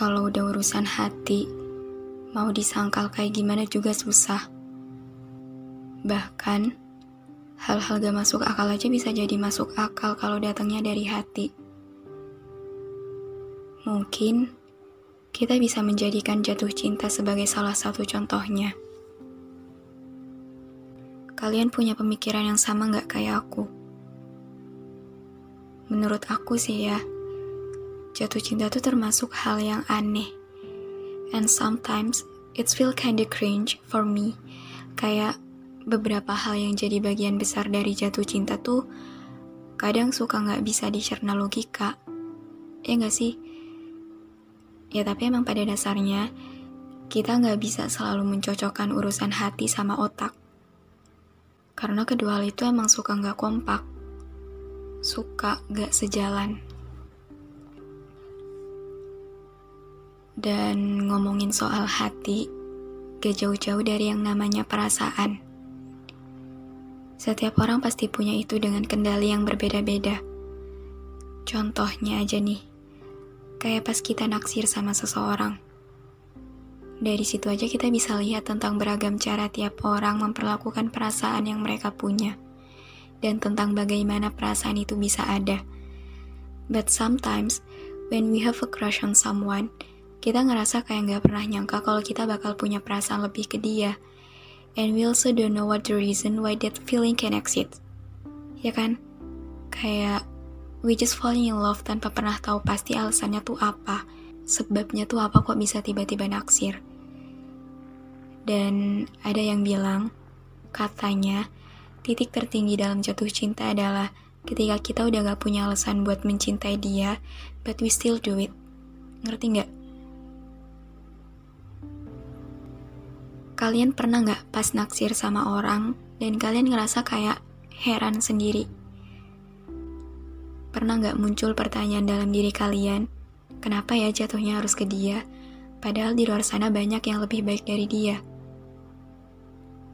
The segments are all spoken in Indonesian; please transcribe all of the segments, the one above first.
Kalau udah urusan hati, mau disangkal kayak gimana juga susah. Bahkan, hal-hal gak masuk akal aja bisa jadi masuk akal kalau datangnya dari hati. Mungkin kita bisa menjadikan jatuh cinta sebagai salah satu contohnya. Kalian punya pemikiran yang sama gak kayak aku? Menurut aku sih ya, jatuh cinta tuh termasuk hal yang aneh. And sometimes it's feel kinda cringe for me. Kayak beberapa hal yang jadi bagian besar dari jatuh cinta tuh kadang suka nggak bisa dicerna logika. Ya nggak sih? Ya tapi emang pada dasarnya kita nggak bisa selalu mencocokkan urusan hati sama otak. Karena kedua hal itu emang suka nggak kompak. Suka nggak sejalan. Dan ngomongin soal hati, gak jauh-jauh dari yang namanya perasaan. Setiap orang pasti punya itu dengan kendali yang berbeda-beda. Contohnya aja nih, kayak pas kita naksir sama seseorang. Dari situ aja kita bisa lihat tentang beragam cara tiap orang memperlakukan perasaan yang mereka punya. Dan tentang bagaimana perasaan itu bisa ada. But sometimes, when we have a crush on someone, kita ngerasa kayak nggak pernah nyangka kalau kita bakal punya perasaan lebih ke dia. And we also don't know what the reason why that feeling can exist. Ya kan? Kayak we just falling in love tanpa pernah tahu pasti alasannya tuh apa. Sebabnya tuh apa kok bisa tiba-tiba naksir. Dan ada yang bilang, katanya, titik tertinggi dalam jatuh cinta adalah ketika kita udah gak punya alasan buat mencintai dia, but we still do it. Ngerti nggak? Kalian pernah nggak pas naksir sama orang dan kalian ngerasa kayak heran sendiri? Pernah nggak muncul pertanyaan dalam diri kalian, kenapa ya jatuhnya harus ke dia, padahal di luar sana banyak yang lebih baik dari dia?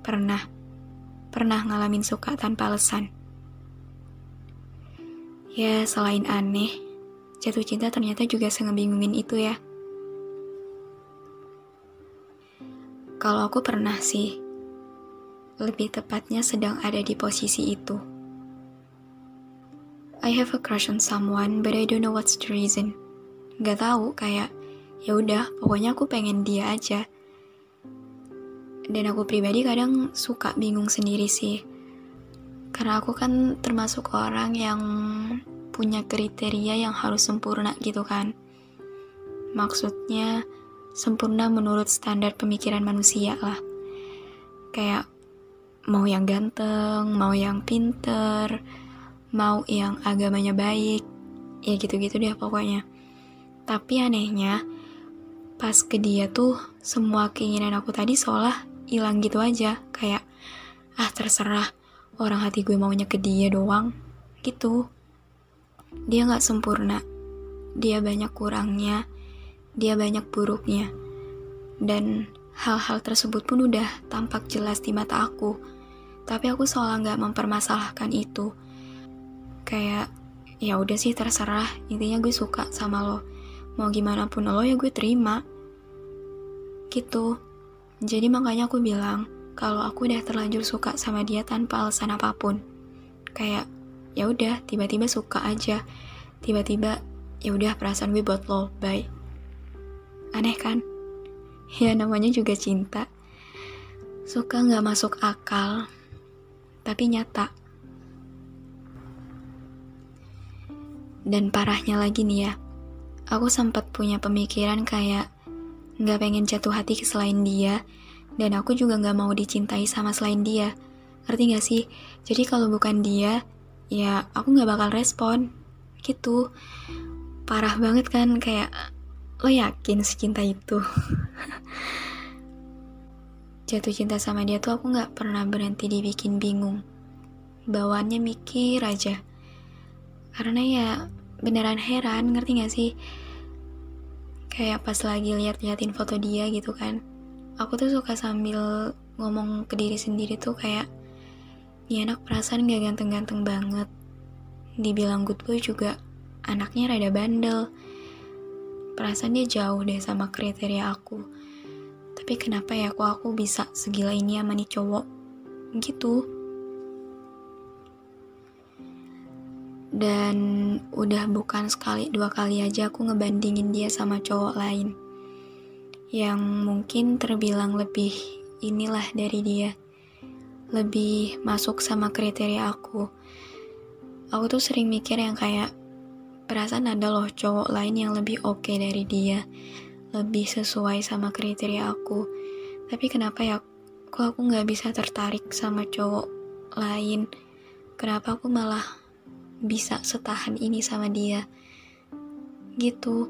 Pernah, pernah ngalamin suka tanpa alasan. Ya, selain aneh, jatuh cinta ternyata juga sengebingungin itu ya. Kalau aku pernah sih, lebih tepatnya sedang ada di posisi itu. I have a crush on someone, but I don't know what's the reason. Gak tahu, kayak ya udah, pokoknya aku pengen dia aja. Dan aku pribadi kadang suka bingung sendiri sih, karena aku kan termasuk orang yang punya kriteria yang harus sempurna gitu kan. Maksudnya, sempurna menurut standar pemikiran manusia lah. Kayak mau yang ganteng, mau yang pinter, mau yang agamanya baik, ya gitu-gitu deh pokoknya. Tapi anehnya, pas ke dia tuh semua keinginan aku tadi seolah hilang gitu aja. Kayak, ah terserah, orang hati gue maunya ke dia doang. Gitu. Dia gak sempurna. Dia banyak kurangnya dia banyak buruknya. Dan hal-hal tersebut pun udah tampak jelas di mata aku. Tapi aku seolah nggak mempermasalahkan itu. Kayak, ya udah sih terserah, intinya gue suka sama lo. Mau gimana pun lo ya gue terima. Gitu. Jadi makanya aku bilang, kalau aku udah terlanjur suka sama dia tanpa alasan apa pun. Kayak, ya udah tiba-tiba suka aja. Tiba-tiba, ya udah perasaan gue buat lo, bye. Aneh kan? Ya namanya juga cinta. Suka nggak masuk akal, tapi nyata. Dan parahnya lagi nih ya, aku sempat punya pemikiran kayak nggak pengen jatuh hati ke selain dia, Dan aku juga gak mau dicintai sama selain dia. Ngerti gak sih? Jadi kalau bukan dia, ya aku gak bakal respon. Gitu. Parah banget kan, kayak lo yakin secinta itu? Jatuh cinta sama dia tuh aku gak pernah berhenti dibikin bingung. Bawaannya mikir aja. Karena ya beneran heran, ngerti gak sih? Kayak pas lagi lihat-liatin foto dia gitu kan aku tuh suka sambil ngomong ke diri sendiri tuh kayak dia anak perasaan gak ganteng-ganteng banget dibilang good boy juga anaknya rada bandel perasaan dia jauh deh sama kriteria aku. Tapi kenapa ya kok aku bisa segila ini sama nih cowok? Gitu. Dan udah bukan sekali dua kali aja aku ngebandingin dia sama cowok lain. Yang mungkin terbilang lebih inilah dari dia. Lebih masuk sama kriteria aku. Aku tuh sering mikir yang kayak perasaan ada loh cowok lain yang lebih oke okay dari dia. Lebih sesuai sama kriteria aku. Tapi kenapa ya kok aku nggak bisa tertarik sama cowok lain? Kenapa aku malah bisa setahan ini sama dia? Gitu.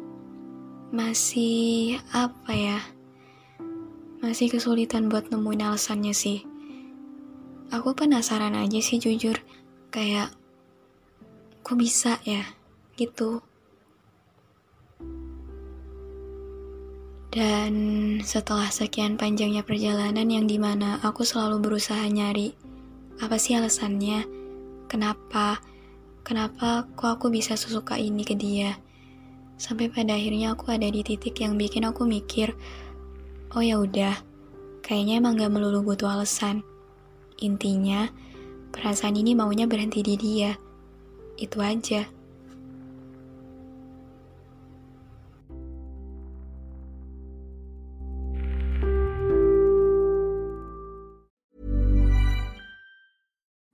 Masih apa ya? Masih kesulitan buat nemuin alasannya sih. Aku penasaran aja sih jujur. Kayak kok bisa ya gitu dan setelah sekian panjangnya perjalanan yang di mana aku selalu berusaha nyari apa sih alasannya kenapa kenapa kok aku bisa sesuka ini ke dia Sampai pada akhirnya aku ada di titik yang bikin aku mikir, oh ya udah, kayaknya emang gak melulu butuh alasan. Intinya, perasaan ini maunya berhenti di dia. Itu aja.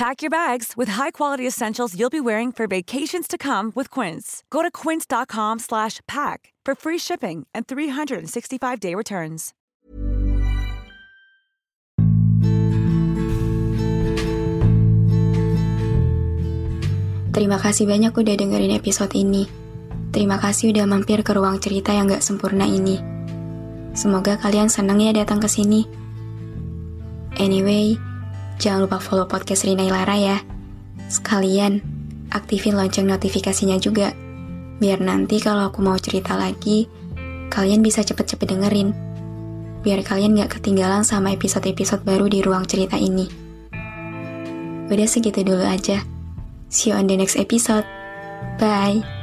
Pack your bags with high-quality essentials you'll be wearing for vacations to come with Quince. Go to quince.com/pack for free shipping and 365-day returns. Terima kasih banyak udah dengerin episode ini. Terima kasih udah mampir ke ruang cerita yang gak sempurna ini. Semoga kalian seneng ya datang ke sini. Anyway, jangan lupa follow podcast Rina Ilara ya. Sekalian, aktifin lonceng notifikasinya juga. Biar nanti kalau aku mau cerita lagi, kalian bisa cepet-cepet dengerin. Biar kalian gak ketinggalan sama episode-episode baru di ruang cerita ini. Udah segitu dulu aja. See you on the next episode. Bye.